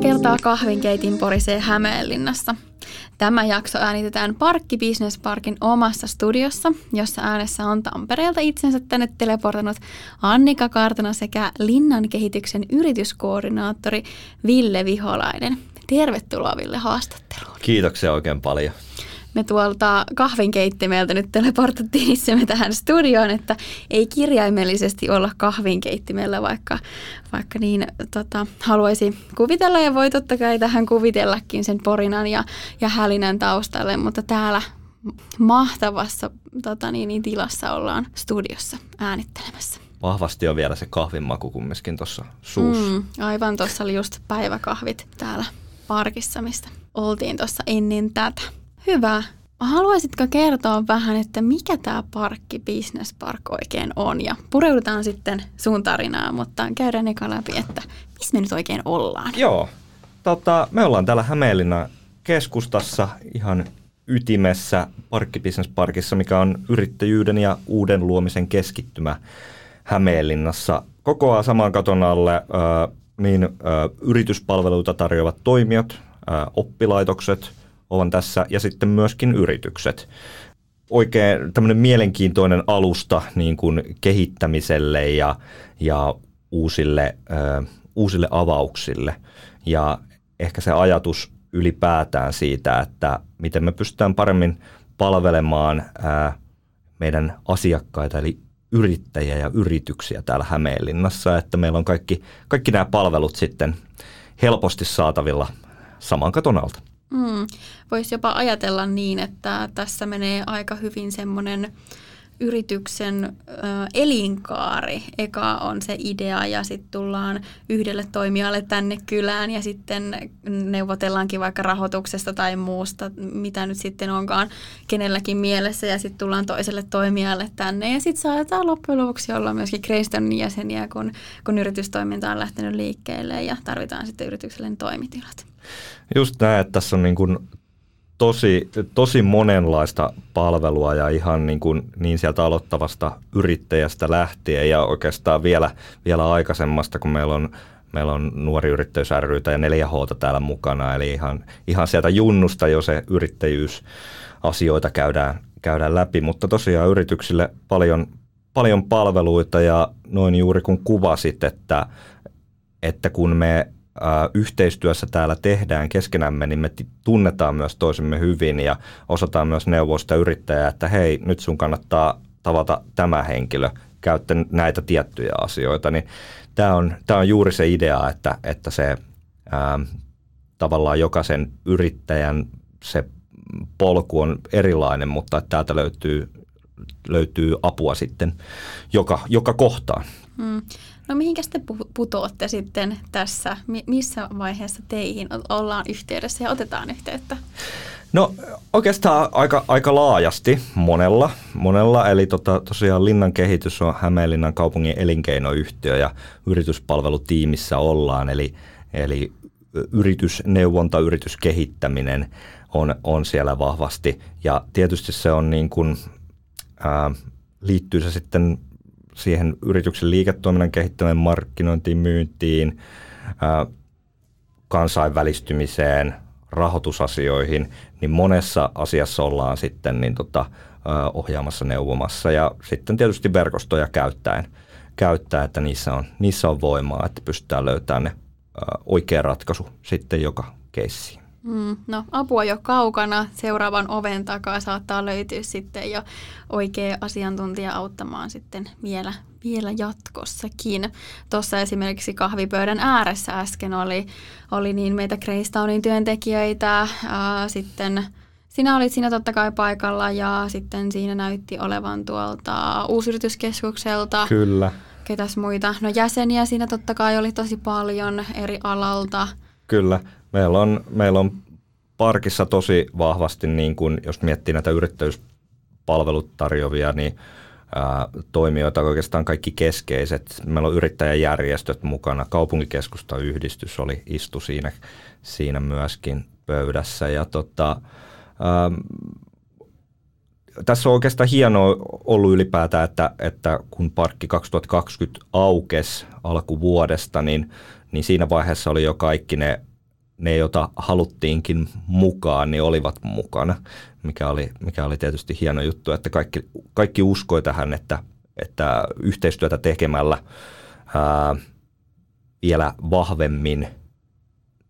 kertaa kahvinkeitin porisee Hämeenlinnassa. Tämä jakso äänitetään Parkki Business Parkin omassa studiossa, jossa äänessä on Tampereelta itsensä tänne teleportanut Annika Kartana sekä Linnan kehityksen yrityskoordinaattori Ville Viholainen. Tervetuloa Ville haastatteluun. Kiitoksia oikein paljon me tuolta kahvinkeittimeltä nyt teleportattiin itsemme tähän studioon, että ei kirjaimellisesti olla kahvinkeittimellä, vaikka, vaikka niin tota, haluaisi kuvitella ja voi totta kai tähän kuvitellakin sen porinan ja, ja hälinän taustalle, mutta täällä mahtavassa tota niin, niin, tilassa ollaan studiossa äänittelemässä. Vahvasti on vielä se kahvinmaku kumminkin tuossa suussa. Mm, aivan, tuossa oli just päiväkahvit täällä parkissa, mistä oltiin tuossa ennen tätä. Hyvä. Haluaisitko kertoa vähän, että mikä tämä parkki Business Park oikein on? Ja pureudutaan sitten sun tarinaan, mutta käydään eka läpi, että missä me nyt oikein ollaan? Joo. Tota, me ollaan täällä Hämeenlinnan keskustassa ihan ytimessä Parkki Business Parkissa, mikä on yrittäjyyden ja uuden luomisen keskittymä Hämeenlinnassa. Kokoaa saman katon alle äh, niin äh, yrityspalveluita tarjoavat toimijat, äh, oppilaitokset – on tässä ja sitten myöskin yritykset. Oikein tämmöinen mielenkiintoinen alusta niin kuin kehittämiselle ja, ja uusille, ö, uusille avauksille. Ja ehkä se ajatus ylipäätään siitä, että miten me pystytään paremmin palvelemaan ää, meidän asiakkaita, eli yrittäjiä ja yrityksiä täällä Hämeenlinnassa, että meillä on kaikki, kaikki nämä palvelut sitten helposti saatavilla saman katon alta. Mm. Voisi jopa ajatella niin, että tässä menee aika hyvin semmoinen yrityksen ö, elinkaari. Eka on se idea ja sitten tullaan yhdelle toimijalle tänne kylään ja sitten neuvotellaankin vaikka rahoituksesta tai muusta, mitä nyt sitten onkaan kenelläkin mielessä ja sitten tullaan toiselle toimijalle tänne ja sitten saadaan loppujen lopuksi olla myöskin Greystonein jäseniä, kun, kun yritystoiminta on lähtenyt liikkeelle ja tarvitaan sitten yritykselle toimitilat. Just näin, että tässä on niin kuin tosi, tosi monenlaista palvelua ja ihan niin, kuin niin sieltä aloittavasta yrittäjästä lähtien ja oikeastaan vielä, vielä aikaisemmasta, kun meillä on Meillä on nuori yrittäjyys ja 4H täällä mukana, eli ihan, ihan sieltä junnusta jo se yrittäjyys asioita käydään, käydään läpi, mutta tosiaan yrityksille paljon, paljon palveluita ja noin juuri kun kuvasit, että, että kun me yhteistyössä täällä tehdään keskenämme, niin me tunnetaan myös toisemme hyvin ja osataan myös neuvoa sitä yrittäjää, että hei, nyt sun kannattaa tavata tämä henkilö, käytte näitä tiettyjä asioita, niin tämä on, tämä on juuri se idea, että, että se ää, tavallaan jokaisen yrittäjän se polku on erilainen, mutta että täältä löytyy, löytyy apua sitten joka, joka kohtaan. Hmm. No mihinkä te putoatte sitten tässä? Missä vaiheessa teihin ollaan yhteydessä ja otetaan yhteyttä? No oikeastaan aika, aika laajasti monella, monella. eli tota, tosiaan Linnan kehitys on Hämeenlinnan kaupungin elinkeinoyhtiö ja yrityspalvelutiimissä ollaan, eli, eli yritysneuvonta, yrityskehittäminen on, on siellä vahvasti ja tietysti se on niin kuin, ää, liittyy se sitten siihen yrityksen liiketoiminnan kehittämään markkinointiin, myyntiin, kansainvälistymiseen, rahoitusasioihin, niin monessa asiassa ollaan sitten niin tota, ohjaamassa, neuvomassa ja sitten tietysti verkostoja käyttäen, käyttää, että niissä on, niissä on voimaa, että pystytään löytämään ne oikea ratkaisu sitten joka keissiin. Mm, no apua jo kaukana, seuraavan oven takaa saattaa löytyä sitten jo oikea asiantuntija auttamaan sitten vielä, vielä jatkossakin. Tuossa esimerkiksi kahvipöydän ääressä äsken oli, oli niin meitä Greystownin työntekijöitä, ää, sitten sinä olit siinä totta kai paikalla ja sitten siinä näytti olevan tuolta uusyrityskeskukselta. Kyllä. Ketäs muita? No jäseniä siinä totta kai oli tosi paljon eri alalta. Kyllä. Meillä on, meillä on parkissa tosi vahvasti, niin kuin, jos miettii näitä yrittäjyyspalvelut tarjoavia, niin ää, toimijoita oikeastaan kaikki keskeiset. Meillä on yrittäjäjärjestöt mukana, kaupunkikeskustayhdistys oli, istu siinä, siinä myöskin pöydässä. Ja tota, ää, tässä on oikeastaan hienoa ollut ylipäätään, että, että kun parkki 2020 aukesi alkuvuodesta, niin, niin siinä vaiheessa oli jo kaikki ne ne, joita haluttiinkin mukaan, niin olivat mukana, mikä oli, mikä oli tietysti hieno juttu, että kaikki, kaikki uskoi tähän, että, että yhteistyötä tekemällä ää, vielä vahvemmin –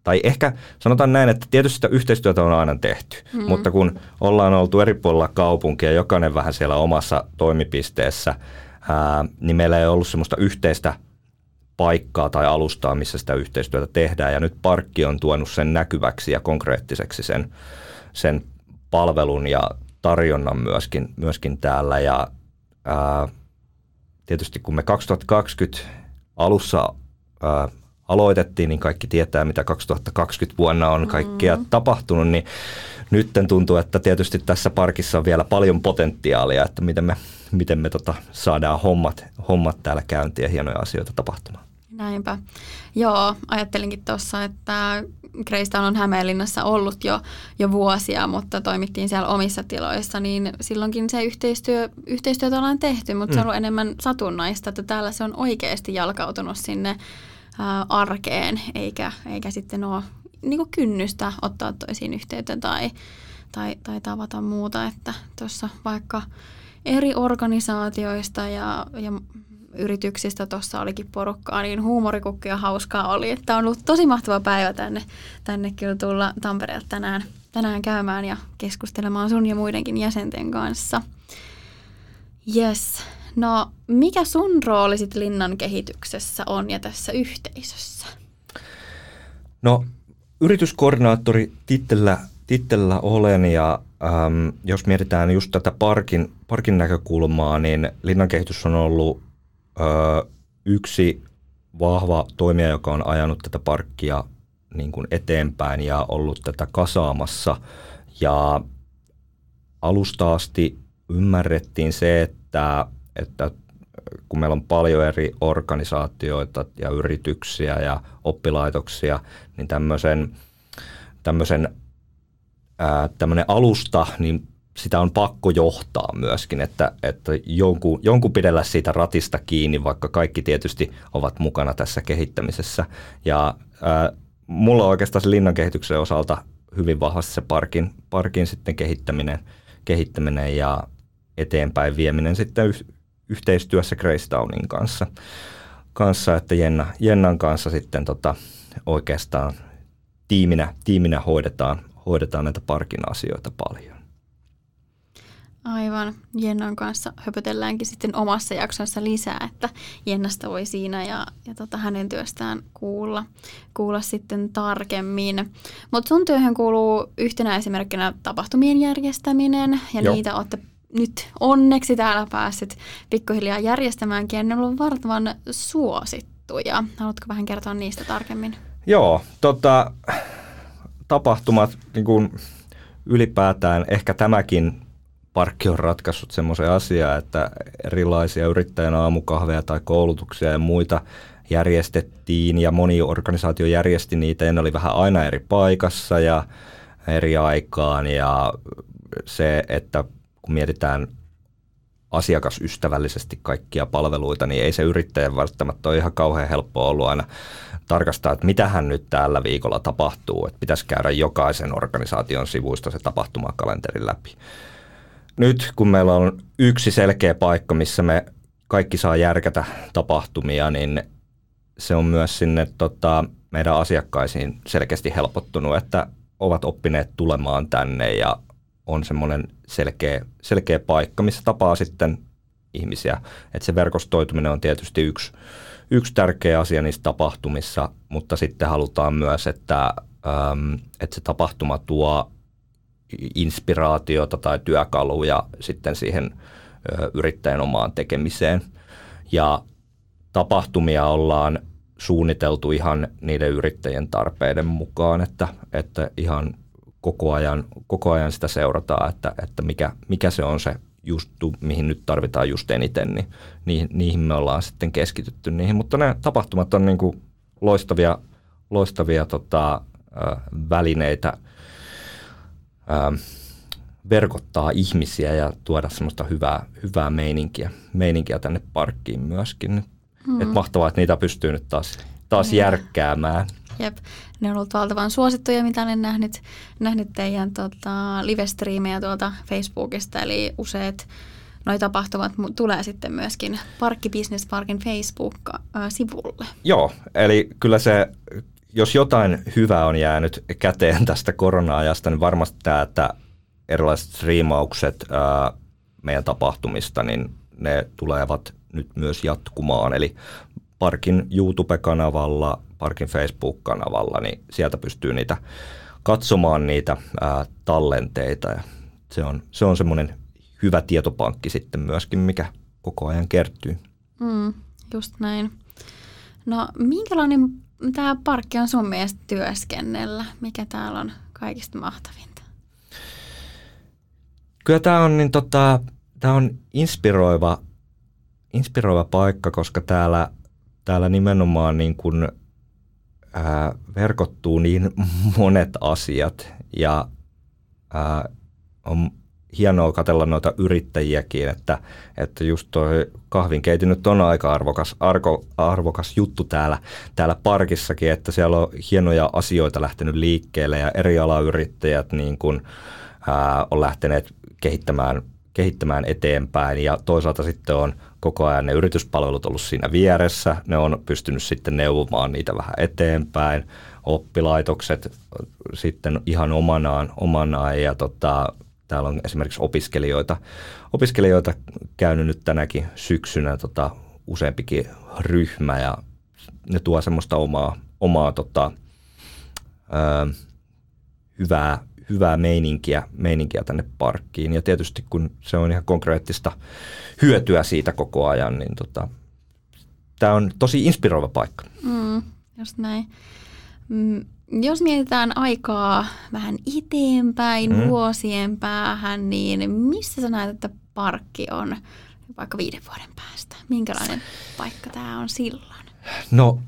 tai ehkä sanotaan näin, että tietysti sitä yhteistyötä on aina tehty, mm. mutta kun ollaan oltu eri puolilla kaupunkia, jokainen vähän siellä omassa toimipisteessä, ää, niin meillä ei ollut semmoista yhteistä paikkaa tai alustaa, missä sitä yhteistyötä tehdään. Ja nyt parkki on tuonut sen näkyväksi ja konkreettiseksi sen, sen palvelun ja tarjonnan myöskin, myöskin täällä. Ja ää, tietysti kun me 2020 alussa ää, aloitettiin, niin kaikki tietää, mitä 2020 vuonna on kaikkea mm. tapahtunut, niin nyt tuntuu, että tietysti tässä parkissa on vielä paljon potentiaalia, että miten me, miten me tota saadaan hommat, hommat täällä käyntiin ja hienoja asioita tapahtumaan. Näinpä. Joo, ajattelinkin tuossa, että Greystone on Hämeenlinnassa ollut jo, jo vuosia, mutta toimittiin siellä omissa tiloissa, niin silloinkin se yhteistyö, yhteistyötä ollaan tehty, mutta mm. se on ollut enemmän satunnaista, että täällä se on oikeasti jalkautunut sinne ää, arkeen, eikä, eikä sitten ole niin kynnystä ottaa toisiin yhteyttä tai, tai, tai tavata muuta, että tuossa vaikka eri organisaatioista ja, ja yrityksistä tuossa olikin porukkaa, niin huumorikukkia hauskaa oli. Että on ollut tosi mahtava päivä tänne, tänne kyllä tulla Tampereelta tänään, tänään käymään ja keskustelemaan sun ja muidenkin jäsenten kanssa. Yes. No, mikä sun rooli sit linnan kehityksessä on ja tässä yhteisössä? No, yrityskoordinaattori tittellä, tittellä olen ja äm, jos mietitään just tätä parkin, parkin näkökulmaa, niin linnan kehitys on ollut yksi vahva toimija, joka on ajanut tätä parkkia niin kuin eteenpäin ja ollut tätä kasaamassa. Ja alusta asti ymmärrettiin se, että että kun meillä on paljon eri organisaatioita ja yrityksiä ja oppilaitoksia, niin tämmöisen, tämmöisen ää, alusta, niin sitä on pakko johtaa myöskin, että, että jonkun, jonkun pidellä siitä ratista kiinni, vaikka kaikki tietysti ovat mukana tässä kehittämisessä. Ja ää, mulla on oikeastaan se linnan kehityksen osalta hyvin vahvasti se parkin, parkin sitten kehittäminen, kehittäminen ja eteenpäin vieminen sitten yhteistyössä Greystownin kanssa, kanssa että Jenna, Jennan kanssa sitten tota, oikeastaan tiiminä, tiiminä hoidetaan, hoidetaan näitä parkin asioita paljon. Aivan. Jennan kanssa höpötelläänkin sitten omassa jaksossa lisää, että Jennasta voi siinä ja, ja tota hänen työstään kuulla, kuulla sitten tarkemmin. Mutta sun työhön kuuluu yhtenä esimerkkinä tapahtumien järjestäminen ja Joo. niitä olette nyt onneksi täällä päässyt pikkuhiljaa järjestämäänkin ja ne on vartavan suosittuja. Haluatko vähän kertoa niistä tarkemmin? Joo, tota, tapahtumat niin kuin ylipäätään, ehkä tämäkin parkki on ratkaissut semmoisen asian, että erilaisia yrittäjän aamukahveja tai koulutuksia ja muita järjestettiin ja moni organisaatio järjesti niitä ja ne oli vähän aina eri paikassa ja eri aikaan ja se, että kun mietitään asiakasystävällisesti kaikkia palveluita, niin ei se yrittäjän välttämättä ole ihan kauhean helppoa ollut aina tarkastaa, että mitähän nyt tällä viikolla tapahtuu, että pitäisi käydä jokaisen organisaation sivuista se tapahtumakalenteri läpi. Nyt kun meillä on yksi selkeä paikka, missä me kaikki saa järkätä tapahtumia, niin se on myös sinne tota, meidän asiakkaisiin selkeästi helpottunut, että ovat oppineet tulemaan tänne ja on semmoinen selkeä, selkeä paikka, missä tapaa sitten ihmisiä. Et se verkostoituminen on tietysti yksi, yksi tärkeä asia niissä tapahtumissa, mutta sitten halutaan myös, että, äm, että se tapahtuma tuo inspiraatiota tai työkaluja sitten siihen yrittäjän omaan tekemiseen. Ja tapahtumia ollaan suunniteltu ihan niiden yrittäjien tarpeiden mukaan, että, että ihan koko ajan, koko ajan sitä seurataan, että, että mikä, mikä se on se justu, mihin nyt tarvitaan just eniten, niin niihin, niihin me ollaan sitten keskitytty niihin. Mutta ne tapahtumat on niin kuin loistavia, loistavia tota, välineitä ä, verkottaa ihmisiä ja tuoda semmoista hyvää, hyvää meininkiä, meininkiä tänne parkkiin myöskin. Mm. Et mahtavaa, että niitä pystyy nyt taas, taas mm. järkkäämään. Jep, ne on ollut valtavan suosittuja, mitä olen nähnyt, nähnyt teidän tota, live-striimejä tuolta Facebookista, eli useat noi tapahtumat tulee sitten myöskin Parkki Business Parkin Facebook-sivulle. Joo, eli kyllä se, jos jotain hyvää on jäänyt käteen tästä korona-ajasta, niin varmasti tämä, että erilaiset striimaukset ää, meidän tapahtumista, niin ne tulevat nyt myös jatkumaan. Eli Parkin YouTube-kanavalla, Parkin Facebook-kanavalla, niin sieltä pystyy niitä katsomaan niitä ää, tallenteita. Ja se on, se on semmoinen hyvä tietopankki sitten myöskin, mikä koko ajan kertyy. Mm, just näin. No minkälainen tämä parkki on sun mielestä työskennellä? Mikä täällä on kaikista mahtavinta? Kyllä tämä on, niin tota, tämä on inspiroiva, inspiroiva paikka, koska täällä, täällä nimenomaan niin kuin, ää, verkottuu niin monet asiat ja ää, on hienoa katella noita yrittäjiäkin, että, että just tuo kahvinkeitin nyt on aika arvokas, arko, arvokas juttu täällä, täällä parkissakin, että siellä on hienoja asioita lähtenyt liikkeelle ja eri alayrittäjät niin kuin, ää, on lähteneet kehittämään, kehittämään eteenpäin ja toisaalta sitten on koko ajan ne yrityspalvelut ollut siinä vieressä, ne on pystynyt sitten neuvomaan niitä vähän eteenpäin, oppilaitokset sitten ihan omanaan, omanaan ja tota, Täällä on esimerkiksi opiskelijoita, opiskelijoita käynyt nyt tänäkin syksynä tota, useampikin ryhmä ja ne tuo semmoista omaa, omaa tota, ö, hyvää, hyvää meininkiä, meininkiä tänne parkkiin. Ja tietysti kun se on ihan konkreettista hyötyä siitä koko ajan, niin tota, tämä on tosi inspiroiva paikka. Mm, just näin. Mm, jos mietitään aikaa vähän eteenpäin, mm. vuosien päähän, niin missä sä näet, että parkki on vaikka viiden vuoden päästä? Minkälainen paikka tämä on silloin? No,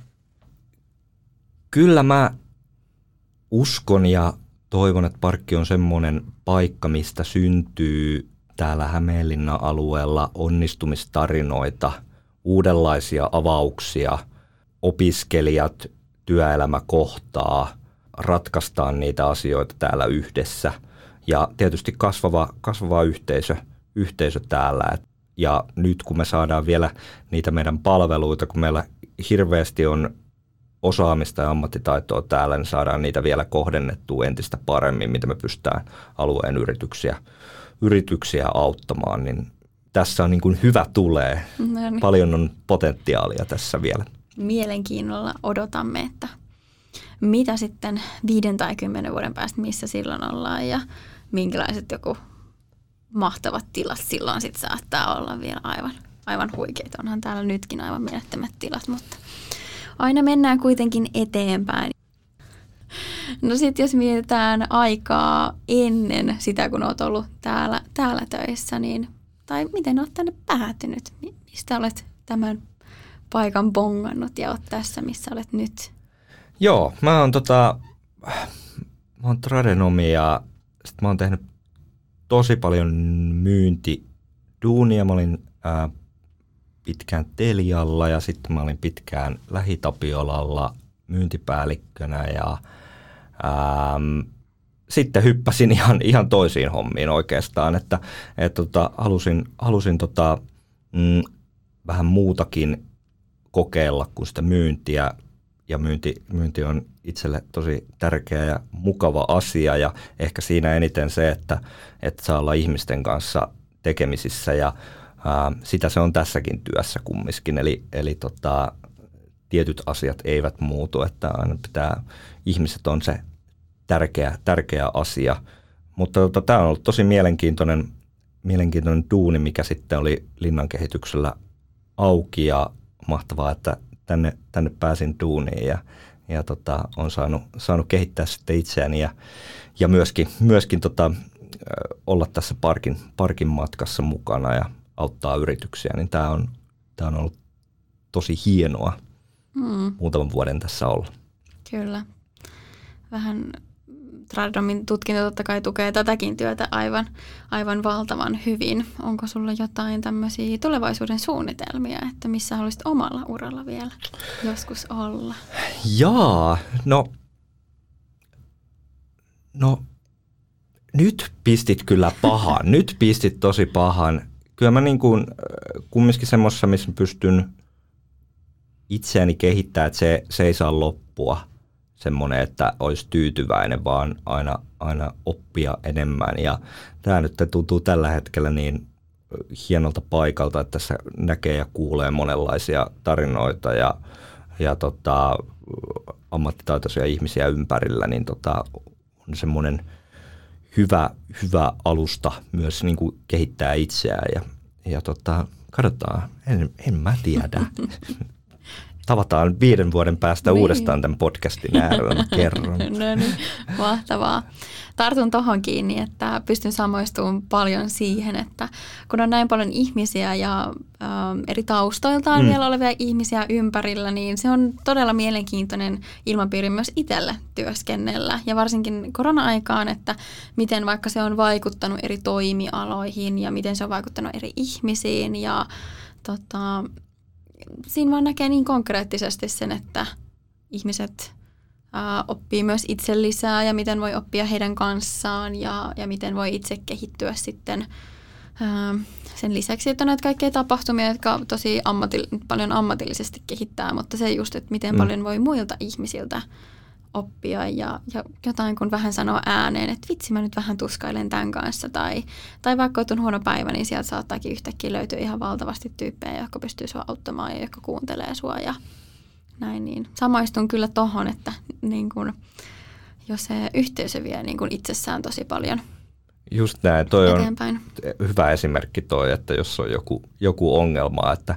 kyllä mä uskon ja toivon, että parkki on semmoinen paikka, mistä syntyy täällä Hämeenlinnan alueella onnistumistarinoita, uudenlaisia avauksia, opiskelijat työelämä kohtaa, ratkaistaan niitä asioita täällä yhdessä. Ja tietysti kasvava, kasvava yhteisö, yhteisö täällä. Ja nyt kun me saadaan vielä niitä meidän palveluita, kun meillä hirveästi on osaamista ja ammattitaitoa täällä, niin saadaan niitä vielä kohdennettua entistä paremmin, miten me pystytään alueen yrityksiä, yrityksiä auttamaan, niin tässä on niin kuin hyvä tulee. No niin. Paljon on potentiaalia tässä vielä mielenkiinnolla odotamme, että mitä sitten viiden tai kymmenen vuoden päästä, missä silloin ollaan ja minkälaiset joku mahtavat tilat silloin sitten saattaa olla vielä aivan, aivan huikeita. Onhan täällä nytkin aivan mielettömät tilat, mutta aina mennään kuitenkin eteenpäin. No sitten jos mietitään aikaa ennen sitä, kun olet ollut täällä, täällä töissä, niin tai miten olet tänne päätynyt? Mistä olet tämän paikan bongannut ja oot tässä, missä olet nyt? Joo, mä oon tota, mä oon tradenomi ja sit mä oon tehnyt tosi paljon myynti duunia. Mä olin ää, pitkään Telialla ja sitten mä olin pitkään Lähitapiolalla myyntipäällikkönä ja ää, sitten hyppäsin ihan, ihan toisiin hommiin oikeastaan, että et, tota, halusin, halusin tota, mm, vähän muutakin kokeilla kuin sitä myyntiä. Ja myynti, myynti on itselle tosi tärkeä ja mukava asia ja ehkä siinä eniten se, että, että saa olla ihmisten kanssa tekemisissä ja ää, sitä se on tässäkin työssä kumminkin. Eli, eli tota, tietyt asiat eivät muutu, että aina pitää, ihmiset on se tärkeä, tärkeä asia. Mutta tota, tämä on ollut tosi mielenkiintoinen, mielenkiintoinen duuni, mikä sitten oli linnan kehityksellä auki ja mahtavaa, että tänne, tänne pääsin duuniin ja, ja tota, on saanut, saanut kehittää sitten itseäni ja, ja myöskin, myöskin tota, olla tässä parkin, parkin matkassa mukana ja auttaa yrityksiä, niin tämä on, tämä on ollut tosi hienoa mm. muutaman vuoden tässä olla. Kyllä. Vähän Tradomin tutkinto totta kai tukee tätäkin työtä aivan, aivan valtavan hyvin. Onko sulla jotain tämmöisiä tulevaisuuden suunnitelmia, että missä haluaisit omalla uralla vielä joskus olla? Jaa, no, no nyt pistit kyllä pahan. nyt pistit tosi pahan. Kyllä mä niin kuin, kumminkin semmoisessa, missä pystyn itseäni kehittää, että se, se ei saa loppua semmoinen, että olisi tyytyväinen, vaan aina, aina oppia enemmän. Ja tämä nyt tuntuu tällä hetkellä niin hienolta paikalta, että tässä näkee ja kuulee monenlaisia tarinoita ja, ja tota, ammattitaitoisia ihmisiä ympärillä, niin tota, on semmoinen hyvä, hyvä alusta myös niin kuin kehittää itseään ja, ja tota, katsotaan, en, en mä tiedä. tavataan viiden vuoden päästä niin. uudestaan tämän podcastin äärellä, kerron. no niin, mahtavaa. Tartun tuohon kiinni, että pystyn samoistumaan paljon siihen, että kun on näin paljon ihmisiä ja ä, eri taustoiltaan mm. vielä olevia ihmisiä ympärillä, niin se on todella mielenkiintoinen ilmapiiri myös itselle työskennellä. Ja varsinkin korona-aikaan, että miten vaikka se on vaikuttanut eri toimialoihin ja miten se on vaikuttanut eri ihmisiin ja tota, siinä vaan näkee niin konkreettisesti sen, että ihmiset ää, oppii myös itse lisää ja miten voi oppia heidän kanssaan ja, ja miten voi itse kehittyä sitten ää, sen lisäksi, että on näitä kaikkia tapahtumia, jotka tosi ammati, paljon ammatillisesti kehittää, mutta se just, että miten mm. paljon voi muilta ihmisiltä oppia ja, ja jotain kun vähän sanoo ääneen, että vitsi mä nyt vähän tuskailen tämän kanssa tai, tai vaikka on huono päivä, niin sieltä saattaakin yhtäkkiä löytyä ihan valtavasti tyyppejä, jotka pystyy sua auttamaan ja jotka kuuntelee sua ja näin. Niin samaistun kyllä tohon, että niin kun, jos se yhteisö vie niin kun itsessään tosi paljon Just näin, toi eteenpäin. on hyvä esimerkki toi, että jos on joku, joku ongelma, että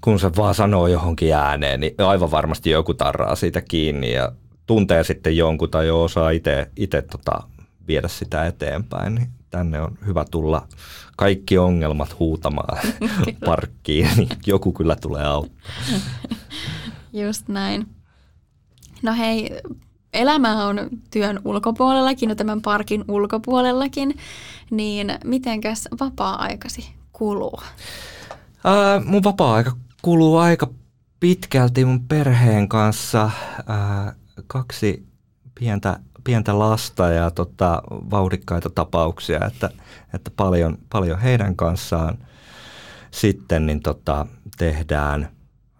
kun se vaan sanoo johonkin ääneen, niin aivan varmasti joku tarraa siitä kiinni ja tuntee sitten jonkun tai jo osaa itse tota, viedä sitä eteenpäin, niin tänne on hyvä tulla kaikki ongelmat huutamaan parkkiin, niin joku kyllä tulee auttaa. Just näin. No hei, elämä on työn ulkopuolellakin, no tämän parkin ulkopuolellakin, niin mitenkäs vapaa-aikasi kuluu? Ää, mun vapaa-aika kuluu aika pitkälti mun perheen kanssa. Ää, kaksi pientä, pientä lasta ja tota, vauhdikkaita tapauksia, että, että paljon, paljon heidän kanssaan sitten niin tota, tehdään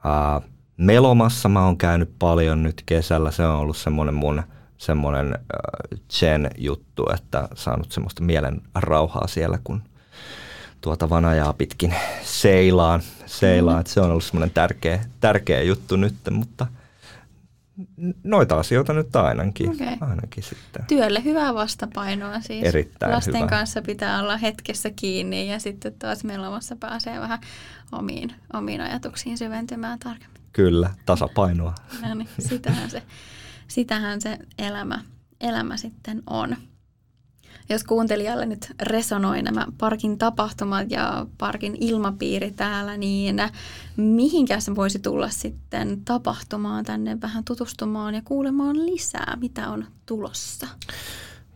ää, melomassa. Mä oon käynyt paljon nyt kesällä. Se on ollut semmoinen mun semmoinen chen juttu, että saanut semmoista mielen rauhaa siellä, kun tuota vanajaa pitkin seilaan. seilaan. Mm. Se on ollut semmoinen tärkeä, tärkeä juttu nyt, mutta – noita asioita nyt ainakin, okay. ainakin sitten. Työlle hyvää vastapainoa siis. Erittäin Lasten hyvä. kanssa pitää olla hetkessä kiinni ja sitten taas melomassa pääsee vähän omiin, omiin ajatuksiin syventymään tarkemmin. Kyllä, tasapainoa. No niin, sitähän se, sitähän se elämä, elämä sitten on jos kuuntelijalle nyt resonoi nämä parkin tapahtumat ja parkin ilmapiiri täällä, niin mihinkä se voisi tulla sitten tapahtumaan tänne vähän tutustumaan ja kuulemaan lisää, mitä on tulossa?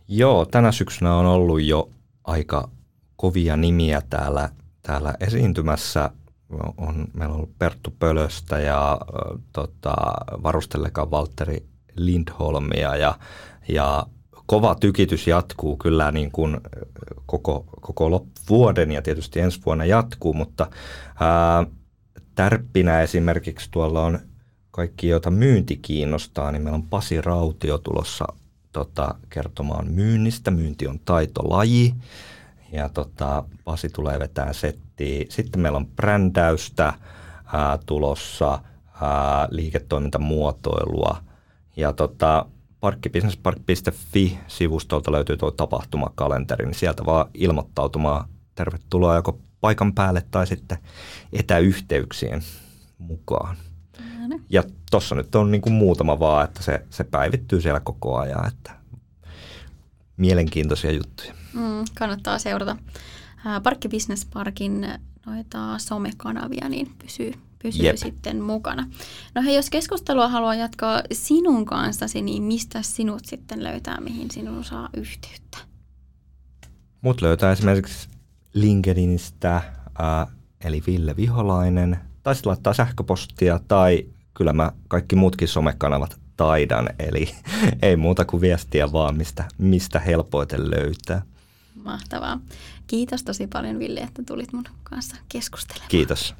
Joo, tänä syksynä on ollut jo aika kovia nimiä täällä, täällä esiintymässä. On, meillä on ollut Perttu Pölöstä ja äh, tota, varustellekaan Valtteri Lindholmia ja, ja kova tykitys jatkuu kyllä niin kuin koko, koko vuoden ja tietysti ensi vuonna jatkuu, mutta ää, tärppinä esimerkiksi tuolla on kaikki, joita myynti kiinnostaa, niin meillä on Pasi Rautio tulossa tota, kertomaan myynnistä. Myynti on taitolaji ja tota, Pasi tulee vetää settiä. Sitten meillä on brändäystä ää, tulossa, ää, liiketoimintamuotoilua ja tota, parkkibusinesspark.fi-sivustolta löytyy tuo tapahtumakalenteri, niin sieltä vaan ilmoittautumaan tervetuloa joko paikan päälle tai sitten etäyhteyksien mukaan. No. Ja tuossa nyt on niin kuin muutama vaan, että se, se päivittyy siellä koko ajan, että mielenkiintoisia juttuja. Mm, kannattaa seurata Parkki Business Parkin noita somekanavia, niin pysyy, pysyy Jep. sitten mukana. No hei, jos keskustelua haluaa jatkaa sinun kanssasi, niin mistä sinut sitten löytää, mihin sinun saa yhteyttä? Mut löytää esimerkiksi LinkedInistä, ää, eli Ville Viholainen, tai sitten laittaa sähköpostia, tai kyllä mä kaikki muutkin somekanavat taidan, eli ei muuta kuin viestiä vaan, mistä, mistä helpoiten löytää. Mahtavaa. Kiitos tosi paljon Ville, että tulit mun kanssa keskustelemaan. Kiitos.